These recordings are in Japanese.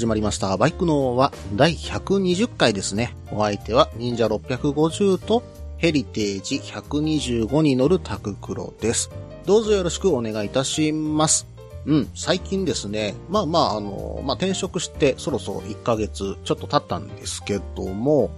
始まりました。バイクのは第120回ですね。お相手は忍者650とヘリテージ125に乗るタククロです。どうぞよろしくお願いいたします。うん、最近ですね、まあまあ、あの、まあ転職してそろそろ1ヶ月ちょっと経ったんですけども、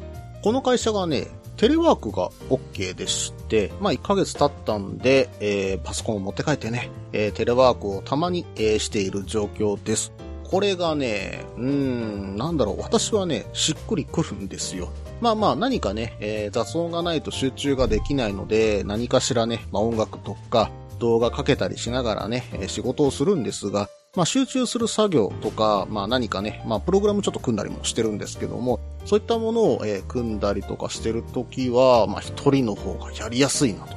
この会社がね、テレワークが OK でして、まあ1ヶ月経ったんで、えー、パソコンを持って帰ってね、えー、テレワークをたまに、えーしている状況です。これがね、うーん、なんだろう、私はね、しっくりくるんですよ。まあまあ何かね、えー雑音がないと集中ができないので、何かしらね、まあ音楽とか動画かけたりしながらね、仕事をするんですが、まあ集中する作業とか、まあ何かね、まあプログラムちょっと組んだりもしてるんですけども、そういったものを、えー組んだりとかしてるときは、まあ一人の方がやりやすいなと。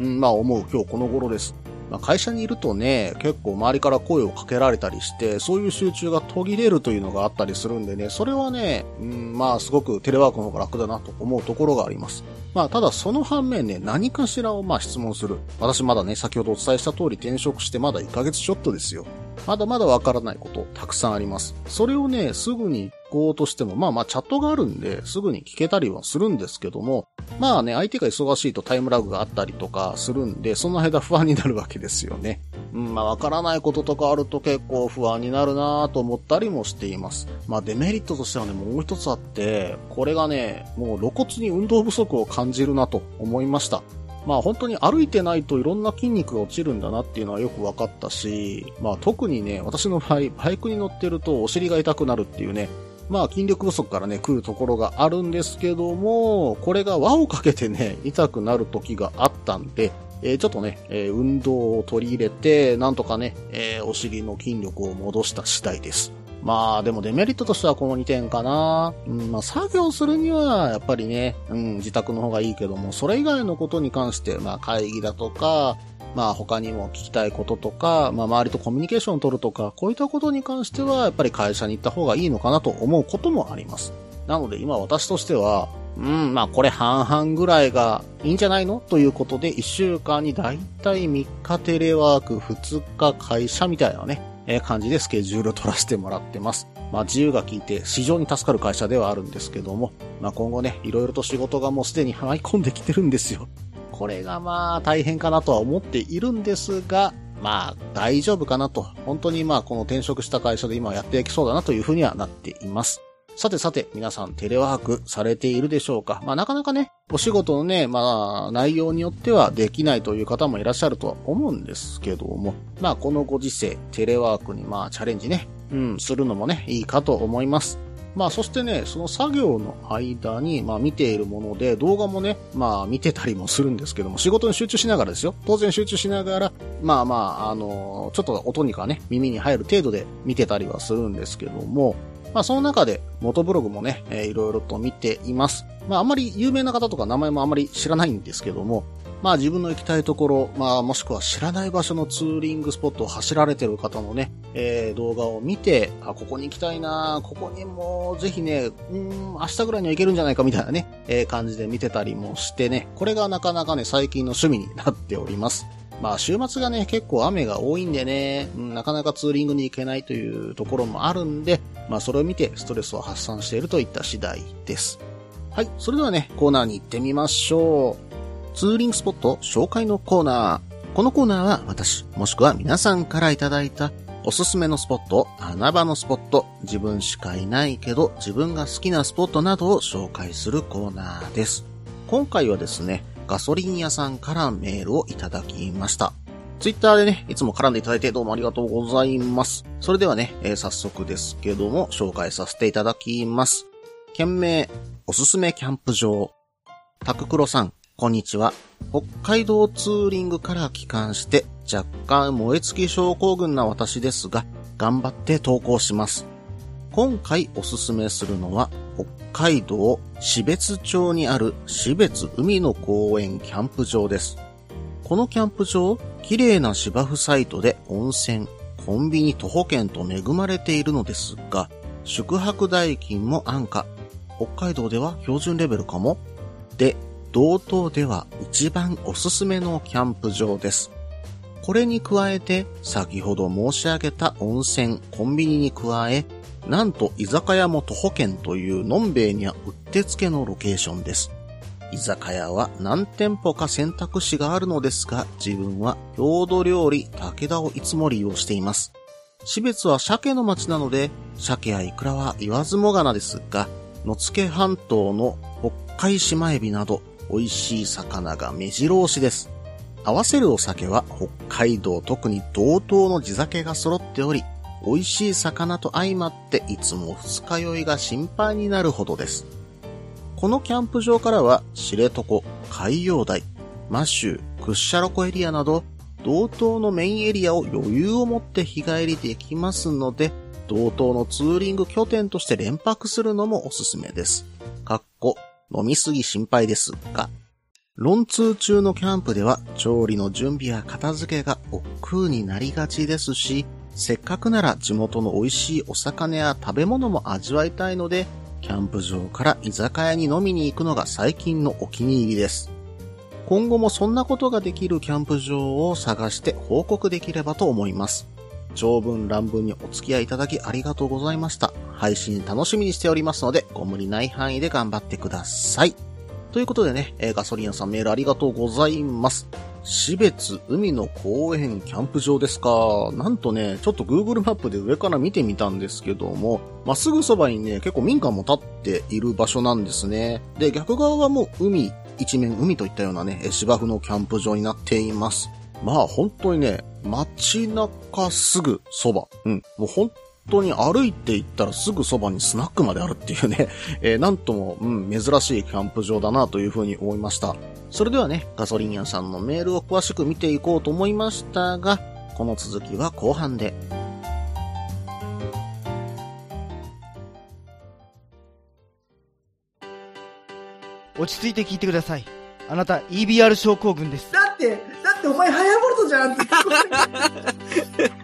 うん、まあ思う今日この頃です。まあ、会社にいるとね、結構周りから声をかけられたりして、そういう集中が途切れるというのがあったりするんでね、それはね、うん、まあすごくテレワークの方が楽だなと思うところがあります。まあただその反面ね、何かしらをまあ質問する。私まだね、先ほどお伝えした通り転職してまだ1ヶ月ちょっとですよ。まだまだわからないことたくさんあります。それをね、すぐにこうとしても、まあまあチャットがあるんで、すぐに聞けたりはするんですけども、まあね、相手が忙しいとタイムラグがあったりとかするんで、その間不安になるわけですよね。うん、まあわからないこととかあると結構不安になるなぁと思ったりもしています。まあデメリットとしてはね、もう一つあって、これがね、もう露骨に運動不足を感じるなと思いました。まあ本当に歩いてないといろんな筋肉が落ちるんだなっていうのはよく分かったし、まあ特にね、私の場合、バイクに乗ってるとお尻が痛くなるっていうね、まあ筋力不足からね、来るところがあるんですけども、これが輪をかけてね、痛くなる時があったんで、えーちょっとね、えー運動を取り入れて、なんとかね、えーお尻の筋力を戻した次第です。まあ、でもデメリットとしてはこの2点かな。うん、まあ、作業するには、やっぱりね、うん、自宅の方がいいけども、それ以外のことに関して、まあ、会議だとか、まあ、他にも聞きたいこととか、まあ、周りとコミュニケーションを取るとか、こういったことに関しては、やっぱり会社に行った方がいいのかなと思うこともあります。なので、今私としては、うん、まあ、これ半々ぐらいがいいんじゃないの？ということで、1週間にだいたい3日テレワーク、2日会社みたいなね、えー感じでスケジュールを取らせてもらってます。まあ自由が効いて非常に助かる会社ではあるんですけども、まあ今後ね、いろいろと仕事がもうすでに入り込んできてるんですよ。これがまあ大変かなとは思っているんですが、まあ大丈夫かなと。本当にまあこの転職した会社で今やっていきそうだなというふうにはなっています。さてさて、皆さんテレワークされているでしょうかまあなかなかね、お仕事のね、まあ内容によってはできないという方もいらっしゃるとは思うんですけども、まあこのご時世、テレワークにまあチャレンジね、うん、するのもね、いいかと思います。まあそしてね、その作業の間に、まあ見ているもので、動画もね、まあ見てたりもするんですけども、仕事に集中しながらですよ。当然集中しながら、まあまあ、あのちょっと音にかね、耳に入る程度で見てたりはするんですけども、まあその中で、元ブログもね、えーいろいろと見ています。まああんまり有名な方とか名前もあんまり知らないんですけども、まあ自分の行きたいところ、まあもしくは知らない場所のツーリングスポットを走られてる方のね、えー動画を見て、あ、ここに行きたいなここにもぜひね、うーん、明日ぐらいには行けるんじゃないかみたいなね、えー感じで見てたりもしてね、これがなかなかね、最近の趣味になっております。まあ週末がね、結構雨が多いんでね、うんなかなかツーリングに行けないというところもあるんで、まあそれを見てストレスを発散しているといった次第です。はい、それではね、コーナーに行ってみましょう。ツーリングスポット紹介のコーナー。このコーナーは私、もしくは皆さんからいただいたおすすめのスポット、穴場のスポット、自分しかいないけど自分が好きなスポットなどを紹介するコーナーです。今回はですね、ガソリン屋さんからメールをいただきました。ツイッターでね、いつも絡んでいただいてどうもありがとうございます。それではね、えー早速ですけども、紹介させていただきます。件名、おすすめキャンプ場。タククロさん、こんにちは。北海道ツーリングから帰還して、若干燃え尽き症候群な私ですが、頑張って投稿します。今回おすすめするのは、北海道標別町にある標別海の公園キャンプ場です。このキャンプ場、綺麗な芝生サイトで温泉、コンビニ徒歩券と恵まれているのですが、宿泊代金も安価。北海道では標準レベルかもで、道東では一番おすすめのキャンプ場です。これに加えて、先ほど申し上げた温泉、コンビニに加え、なんと居酒屋も徒歩券というのんべいにはうってつけのロケーションです。居酒屋は何店舗か選択肢があるのですが、自分は郷土料理武田をいつも利用しています。死別は鮭の町なので、鮭やイクラは言わずもがなですが、野付半島の北海島エビなど美味しい魚が目白押しです。合わせるお酒は北海道特に同等の地酒が揃っており、美味しい魚と相まっていつも二日酔いが心配になるほどです。このキャンプ場からは知床、海洋台、マシュー、クッシャロコエリアなど同等のメインエリアを余裕を持って日帰りできますので、同等のツーリング拠点として連泊するのもおすすめです。かっこ、飲みすぎ心配ですが、論通中のキャンプでは調理の準備や片付けが億劫になりがちですし、せっかくなら地元の美味しいお魚や食べ物も味わいたいので、キャンプ場から居酒屋に飲みに行くのが最近のお気に入りです。今後もそんなことができるキャンプ場を探して報告できればと思います。長文乱文にお付き合いいただきありがとうございました。配信楽しみにしておりますので、ご無理ない範囲で頑張ってください。ということでね、ガソリン屋さんメールありがとうございます。死別海の公園キャンプ場ですか。なんとね、ちょっと Google マップで上から見てみたんですけども、まあ、すぐそばにね、結構民家も建っている場所なんですね。で、逆側はもう海、一面海といったようなね、芝生のキャンプ場になっています。まあ本当にね、街中すぐそば。うん。もう本当に歩いて行ったらすぐそばにスナックまであるっていうね、えー、なんとも、うん、珍しいキャンプ場だなというふうに思いました。それではね、ガソリン屋さんのメールを詳しく見ていこうと思いましたが、この続きは後半で。落ち着いて聞いてください。あなた EBR 症候群です。だって、だってお前ハヤボルトじゃんって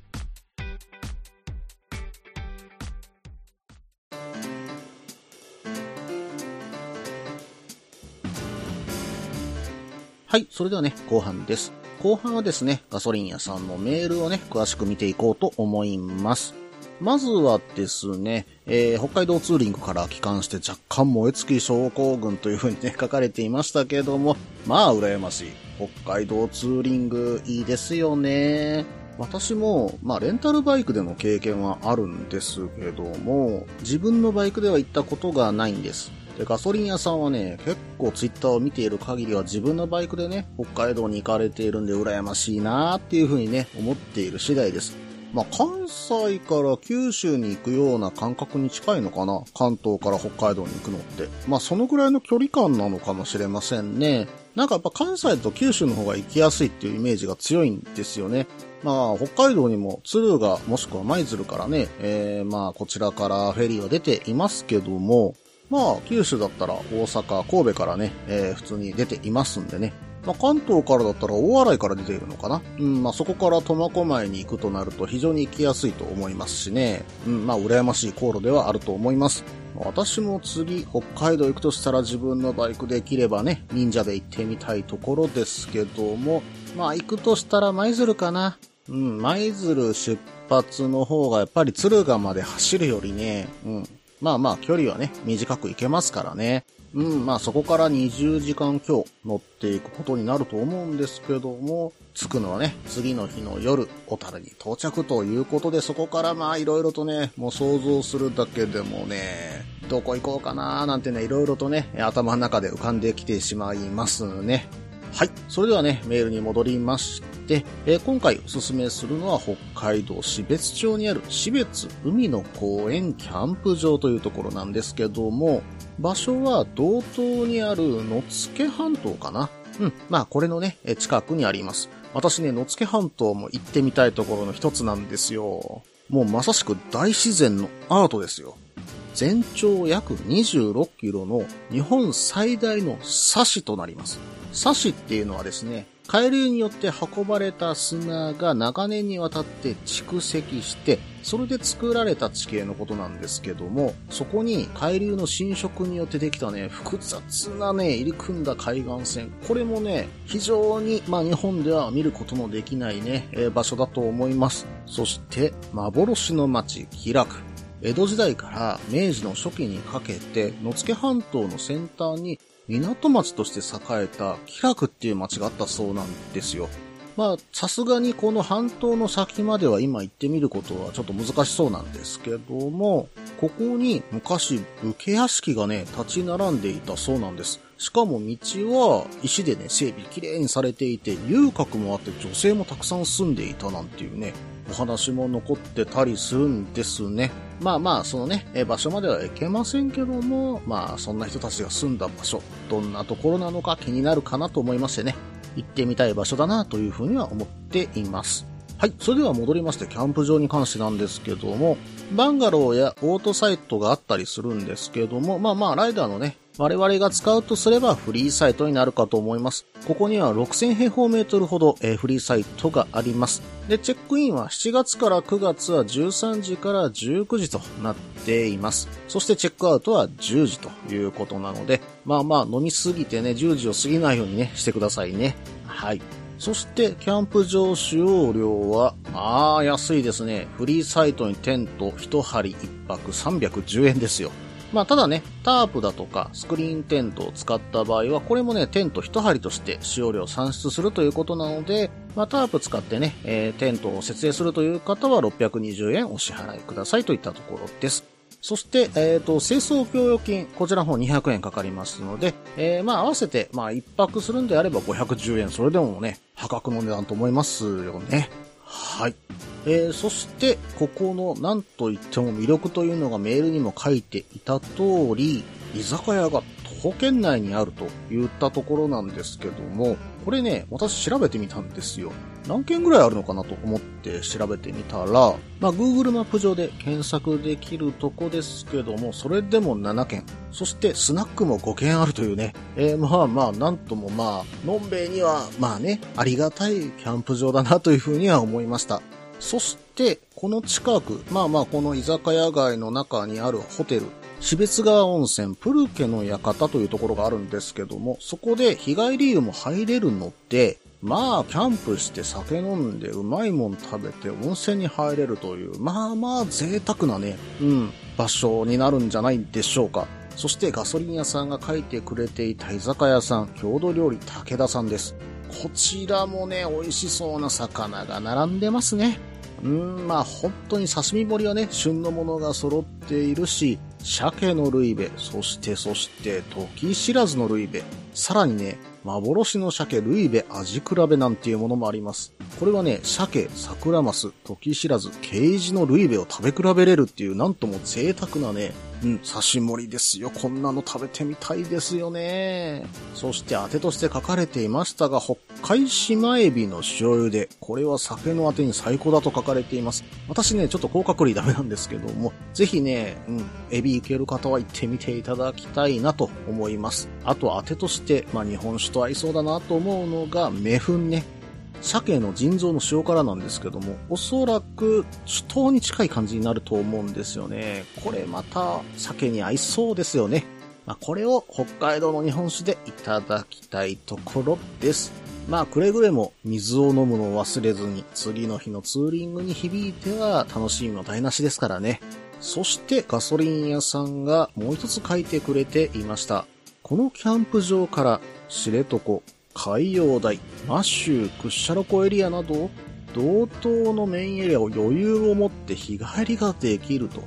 はい、それではね、後半です。後半はですね、ガソリン屋さんのメールをね、詳しく見ていこうと思います。まずはですね、えー、北海道ツーリングから帰還して若干燃え尽き症候群という風にね、書かれていましたけども、まあ、羨ましい。北海道ツーリングいいですよね。私も、まあ、レンタルバイクでの経験はあるんですけども、自分のバイクでは行ったことがないんです。で、ガソリン屋さんはね、結構ツイッターを見ている限りは自分のバイクでね、北海道に行かれているんで羨ましいなーっていう風にね、思っている次第です。まあ、関西から九州に行くような感覚に近いのかな関東から北海道に行くのって。まあ、そのぐらいの距離感なのかもしれませんね。なんかやっぱ関西と九州の方が行きやすいっていうイメージが強いんですよね。まあ、北海道にも鶴がもしくは舞鶴からね、えー、まあ、こちらからフェリーは出ていますけども、まあ、九州だったら大阪、神戸からね、えー、普通に出ていますんでね。まあ、関東からだったら大洗から出ているのかな。うん、まあ、そこから苫小牧に行くとなると非常に行きやすいと思いますしね。うん、まあ、羨ましい航路ではあると思います。私も次、北海道行くとしたら自分のバイクできればね、忍者で行ってみたいところですけども、まあ、行くとしたら舞鶴かな。うん、舞鶴出発の方がやっぱり敦賀まで走るよりね、うん、まあまあ距離はね、短く行けますからね。うん、まあそこから20時間強乗っていくことになると思うんですけども、着くのはね、次の日の夜、小樽に到着ということで、そこからまあいろいろとね、もう想像するだけでもね、どこ行こうかなーなんてね、いろいろとね、頭の中で浮かんできてしまいますね。はい。それではね、メールに戻りまして、えー今回おすすめするのは北海道標別町にある標別海の公園キャンプ場というところなんですけども、場所は道東にある野付半島かな。うん。まあ、これのね、近くにあります。私ね、野付半島も行ってみたいところの一つなんですよ。もうまさしく大自然のアートですよ。全長約26キロの日本最大の砂市となります。砂市っていうのはですね、海流によって運ばれた砂が長年にわたって蓄積して、それで作られた地形のことなんですけども、そこに海流の侵食によってできたね、複雑なね、入り組んだ海岸線。これもね、非常に、まあ日本では見ることのできないね、えー場所だと思います。そして、幻の町、キラク。江戸時代から明治の初期にかけて、野付半島の先端に港町として栄えたキラクっていう町があったそうなんですよ。まあ、さすがにこの半島の先までは今行ってみることはちょっと難しそうなんですけども、ここに昔武家屋敷がね、立ち並んでいたそうなんです。しかも道は石でね、整備きれいにされていて、遊郭もあって女性もたくさん住んでいたなんていうね、お話も残ってたりするんですね。まあまあ、そのね、場所までは行けませんけども、まあ、そんな人たちが住んだ場所、どんなところなのか気になるかなと思いましてね、行ってみたい場所だなというふうには思っています。はい。それでは戻りまして、キャンプ場に関してなんですけども、バンガローやオートサイトがあったりするんですけども、まあまあ、ライダーのね、我々が使うとすればフリーサイトになるかと思います。ここには6000平方メートルほど、えフリーサイトがあります。で、チェックインは7月から9月は13時から19時となっています。そしてチェックアウトは10時ということなので、まあまあ飲みすぎてね、10時を過ぎないようにね、してくださいね。はい。そして、キャンプ場使用料は、ああ、安いですね。フリーサイトにテント1針1泊310円ですよ。まあ、ただね、タープだとかスクリーンテントを使った場合は、これもね、テント1針として使用料を算出するということなので、まあ、タープ使ってね、えーテントを設営するという方は620円お支払いくださいといったところです。そして、えっ、と、清掃協力金、こちらの方200円かかりますので、えーまあ合わせて、まあ一泊するんであれば510円、それでもね、破格の値段と思いますよね。はい。えー、そして、ここの何と言っても魅力というのがメールにも書いていた通り、居酒屋が徒歩圏内にあると言ったところなんですけども、これね、私調べてみたんですよ。何件ぐらいあるのかなと思って調べてみたら、まあ Google マップ上で検索できるとこですけども、それでも7件。そしてスナックも5件あるというね。えーまあまあ、なんともまあ、のんべいにはまあね、ありがたいキャンプ場だなというふうには思いました。そして、この近く、まあまあ、この居酒屋街の中にあるホテル、標津川温泉プルケの館というところがあるんですけども、そこで日帰り湯も入れるので、まあ、キャンプして酒飲んでうまいもん食べて温泉に入れるという、まあまあ贅沢なね、うん、場所になるんじゃないでしょうか。そしてガソリン屋さんが書いてくれていた居酒屋さん、郷土料理武田さんです。こちらもね、美味しそうな魚が並んでますね。うーん、まあ本当に刺身盛りはね、旬のものが揃っているし、鮭のルイベ、そしてそして時知らずのルイベ、さらにね、幻の鮭ルイベ味比べなんていうものもあります。これはね、鮭、桜マス、時知らず、ケイジのルイベを食べ比べれるっていう、なんとも贅沢なね、うん、刺し盛りですよ。こんなの食べてみたいですよね。そして当てとして書かれていましたが、北海島エビの塩茹で。これは酒の当てに最高だと書かれています。私ね、ちょっと甲殻類ダメなんですけども、ぜひね、うん、エビいける方は行ってみていただきたいなと思います。あと当てとして、まあ日本酒と合いそうだなと思うのが、目粉ね。鮭の腎臓の塩辛なんですけども、おそらく酒盗に近い感じになると思うんですよね。これまた鮭に合いそうですよね。まあ、これを北海道の日本酒でいただきたいところです。まあ、くれぐれも水を飲むのを忘れずに、次の日のツーリングに響いては楽しみの台無しですからね。そしてガソリン屋さんがもう一つ書いてくれていました。このキャンプ場から知床、海洋大、マッシュー、クッシャロコエリアなど、道東のメインエリアを余裕を持って日帰りができると。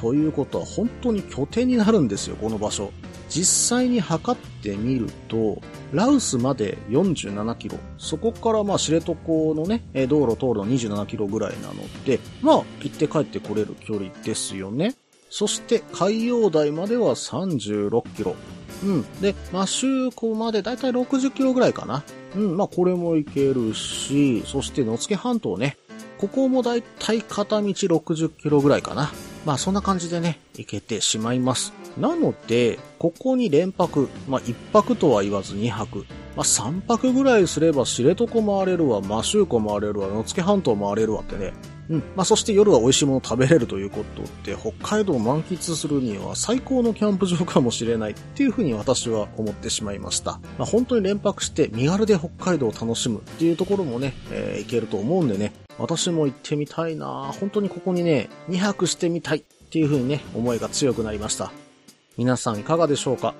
ということは本当に拠点になるんですよ、この場所。実際に測ってみると、ラウスまで47キロ。そこからまあ知床のね、道路通るの27キロぐらいなので、まあ行って帰ってこれる距離ですよね。そして海洋台までは36キロ。うん。で、マシューコまでだいたい60キロぐらいかな。うん、まあこれも行けるし、そして野付半島ね。ここもだいたい片道60キロぐらいかな。まあそんな感じでね、行けてしまいます。なので、ここに連泊、まあ1泊とは言わず2泊、まあ3泊ぐらいすれば知床回れるわ、マシューコ回れるわ、野付半島回れるわってね。うん。まあそして夜は美味しいもの食べれるということで、北海道を満喫するには最高のキャンプ場かもしれないっていうふうに私は思ってしまいました。まあ本当に連泊して身軽で北海道を楽しむっていうところもね、えーいけると思うんでね、私も行ってみたいな本当にここにね、2泊してみたいっていう風にね、思いが強くなりました。皆さんいかがでしょうか？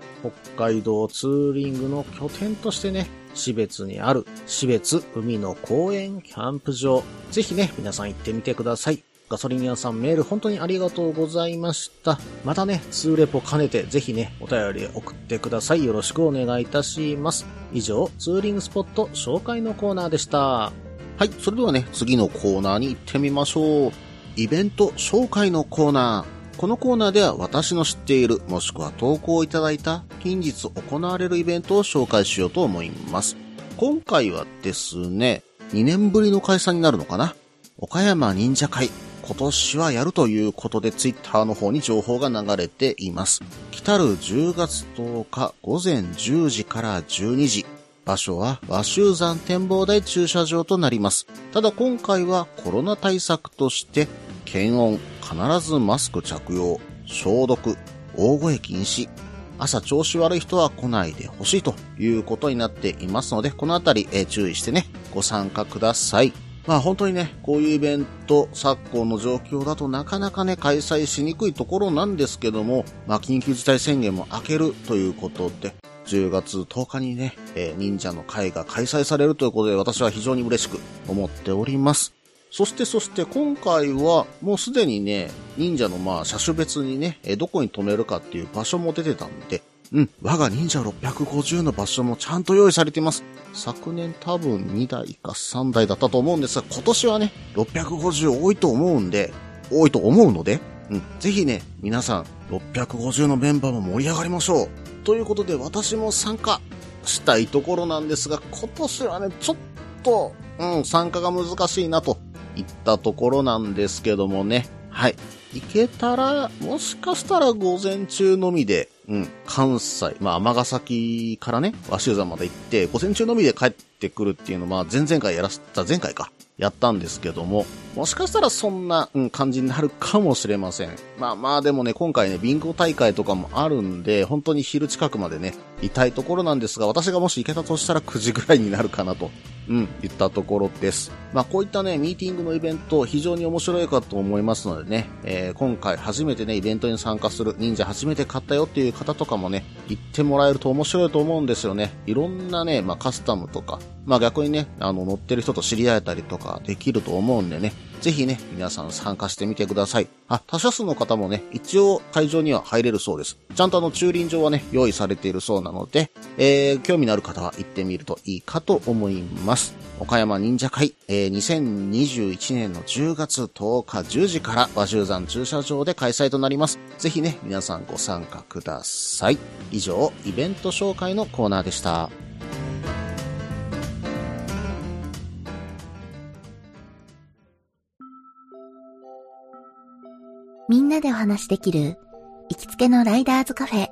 北海道ツーリングの拠点としてね、標別にある、標別海の公園キャンプ場。ぜひね、皆さん行ってみてください。ガソリン屋さんメール本当にありがとうございました。またね、ツーレポ兼ねてぜひね、お便り送ってください。よろしくお願いいたします。以上、ツーリングスポット紹介のコーナーでした。はい、それではね、次のコーナーに行ってみましょう。イベント紹介のコーナー。このコーナーでは私の知っている、もしくは投稿いただいた近日行われるイベントを紹介しようと思います。今回はですね、2年ぶりの開催になるのかな？岡山忍者会。今年はやるということでツイッターの方に情報が流れています。来たる10月10日午前10時から12時。場所は和州山展望台駐車場となります。ただ今回はコロナ対策として検温、必ずマスク着用、消毒、大声禁止、朝調子悪い人は来ないでほしいということになっていますので、このあたり、え注意してね、ご参加ください。まあ本当にね、こういうイベント、昨今の状況だとなかなかね、開催しにくいところなんですけども、まあ緊急事態宣言も明けるということで、10月10日にね、えー忍者の会が開催されるということで、私は非常に嬉しく思っております。そしてそして今回はもうすでにね、忍者のまあ車種別にね、どこに止めるかっていう場所も出てたんで、うん、我が忍者650の場所もちゃんと用意されています。昨年多分2台か3台だったと思うんですが、今年はね、650多いと思うんで、多いと思うので、うん、ぜひね、皆さん、650のメンバーも盛り上がりましょう。ということで、私も参加したいところなんですが、今年はね、ちょっと、うん、参加が難しいなといったところなんですけどもね。はい。行けたら、もしかしたら午前中のみで、うん、関西、まあ、尼崎からね、和州山まで行って、午前中のみで帰ってくるっていうのを、まあ、前々回やらせた、前回か、やったんですけども、もしかしたらそんな、うん、感じになるかもしれません。まあまあでもね、今回ね、ビンゴ大会とかもあるんで、本当に昼近くまでね、いたいところなんですが、私がもし行けたとしたら9時ぐらいになるかなと、うん、言ったところです。まあこういったね、ミーティングのイベント、非常に面白いかと思いますのでね、えー今回初めてね、イベントに参加する、忍者初めて買ったよっていう方とかもね、行ってもらえると面白いと思うんですよね。いろんなね、まあカスタムとか、まあ逆にね、あの乗ってる人と知り合えたりとかできると思うんでね、ぜひね、皆さん参加してみてください。あ、他社数の方もね、一応会場には入れるそうです。ちゃんとあの駐輪場はね、用意されているそうなので、えー、興味のある方は行ってみるといいかと思います。岡山忍者会、えー、2021年の10月10日10時から和州山駐車場で開催となります。ぜひね、皆さんご参加ください。以上、イベント紹介のコーナーでした。みんなでお話しできる行きつけのライダーズカフェ、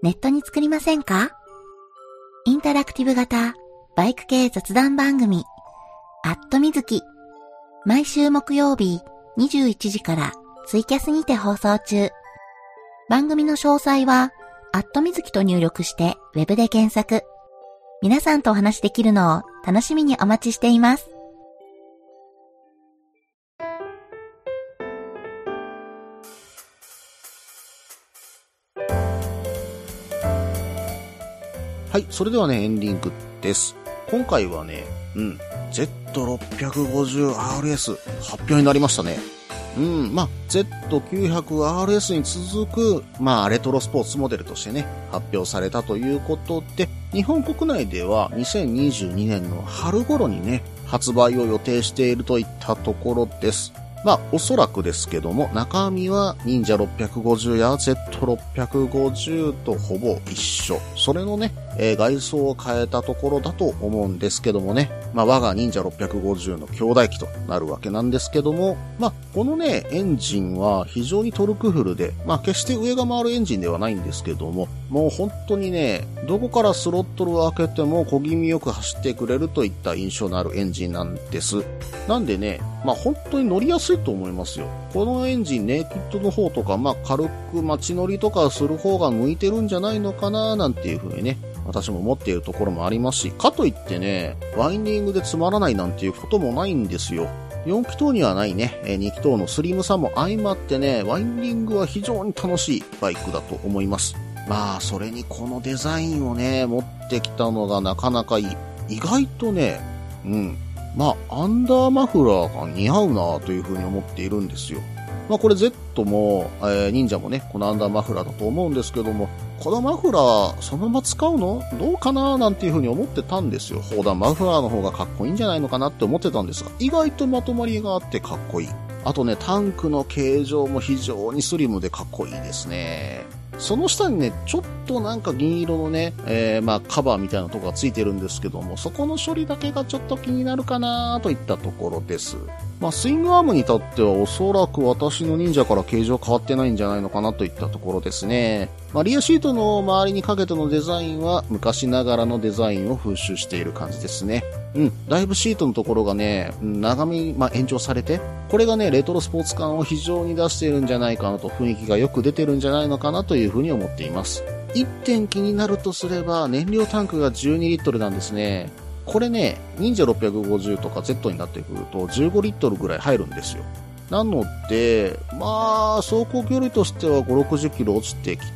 ネットに作りませんか？インタラクティブ型バイク系雑談番組、アットみずき。毎週木曜日21時からツイキャスにて放送中。番組の詳細は、アットみずきと入力してウェブで検索。皆さんとお話しできるのを楽しみにお待ちしています。はい、それではね、エンディングです。今回はね、うん、Z650RS 発表になりましたね。うん、まあ、Z900RS に続く、まあ、レトロスポーツモデルとしてね、発表されたということで、日本国内では2022年の春頃にね、発売を予定しているといったところです。まあ、おそらくですけども、中身は忍者650や Z650 とほぼ一緒。それのね、えー外装を変えたところだと思うんですけどもね。まあ、我が忍者650の兄弟機となるわけなんですけども、まあ、このね、エンジンは非常にトルクフルで、まあ、決して上が回るエンジンではないんですけども、もう本当にね、どこからスロットルを開けても小気味よく走ってくれるといった印象のあるエンジンなんです。なんでね、まあ本当に乗りやすいと思いますよ。このエンジン、ネイキッドの方とか、まあ軽く街乗りとかする方が向いてるんじゃないのかななんていう風にね、私も思っているところもありますし、かといってね、ワインディングでつまらないなんていうこともないんですよ。4気筒にはないね、2気筒のスリムさも相まってね、ワインディングは非常に楽しいバイクだと思います。まあ、それにこのデザインをね、持ってきたのがなかなかいい。意外とね、うん。まあ、アンダーマフラーが似合うなというふうに思っているんですよ。まあ、これ Z も、えー忍者もね、このアンダーマフラーだと思うんですけども、このマフラー、そのまま使うの？どうかな？なんていう風に思ってたんですよ。砲弾マフラーの方がかっこいいんじゃないのかなって思ってたんですが、意外とまとまりがあってかっこいい。あとね、タンクの形状も非常にスリムでかっこいいですね。その下にね、ちょっとなんか銀色のね、えー、まあカバーみたいなとこがついてるんですけども、そこの処理だけがちょっと気になるかなといったところです。まあスイングアームに至ってはおそらく私の忍者から形状変わってないんじゃないのかなといったところですね。まあリアシートの周りにかけてのデザインは昔ながらのデザインを風習している感じですね。うん、だいぶシートのところがね、長めに、まあ、延長されて、これがね、レトロスポーツ感を非常に出しているんじゃないかなと、雰囲気がよく出てるんじゃないのかなというふうに思っています。一点気になるとすれば、燃料タンクが12リットルなんですね。これね、忍者650とか Z になってくると15リットルぐらい入るんですよ。なので、まあ、走行距離としては5、60キロ落ちてきて、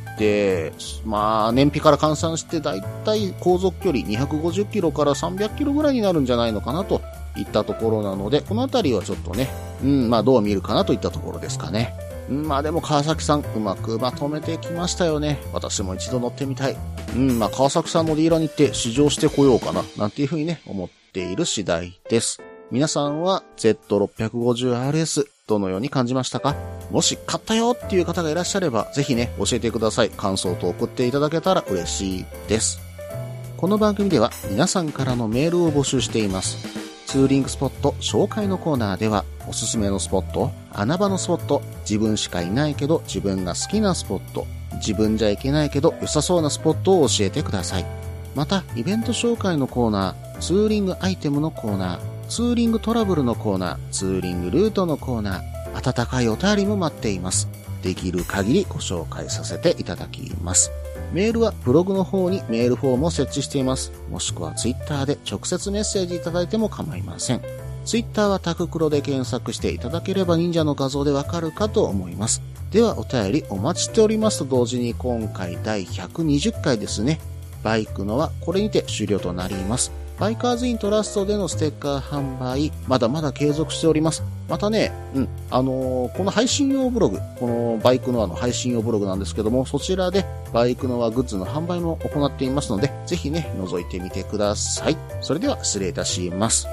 まあ、燃費から換算してだいたい航続距離250キロから300キロぐらいになるんじゃないのかなといったところなので、このあたりはちょっとね、うん、まあ、どう見るかなといったところですかね。うん、まあでも川崎さん、うまくまとめてきましたよね。私も一度乗ってみたい。うん、まあ川崎さんのディーラーに行って試乗してこようかな、なんていうふうにね、思っている次第です。皆さんは Z650RS どのように感じましたか？もし買ったよっていう方がいらっしゃれば、ぜひね、教えてください。感想と送っていただけたら嬉しいです。この番組では皆さんからのメールを募集しています。ツーリングスポット紹介のコーナーでは、おすすめのスポット、穴場のスポット、自分しかいないけど自分が好きなスポット、自分じゃいけないけど良さそうなスポットを教えてください。また、イベント紹介のコーナー、ツーリングアイテムのコーナー、ツーリングトラブルのコーナー、ツーリングルートのコーナー、温かいお便りも待っています。できる限りご紹介させていただきます。メールはブログの方にメールフォームを設置しています。もしくはツイッターで直接メッセージいただいても構いません。ツイッターはタククロで検索していただければ忍者の画像でわかるかと思います。ではお便りお待ちしておりますと同時に今回第120回ですね。バイクのはこれにて終了となります。バイカーズイントラストでのステッカー販売、まだまだ継続しております。またね、うん、あのーこの配信用ブログ、このバイクノアの配信用ブログなんですけども、そちらでバイクノアグッズの販売も行っていますので、ぜひね、覗いてみてください。それでは失礼いたします。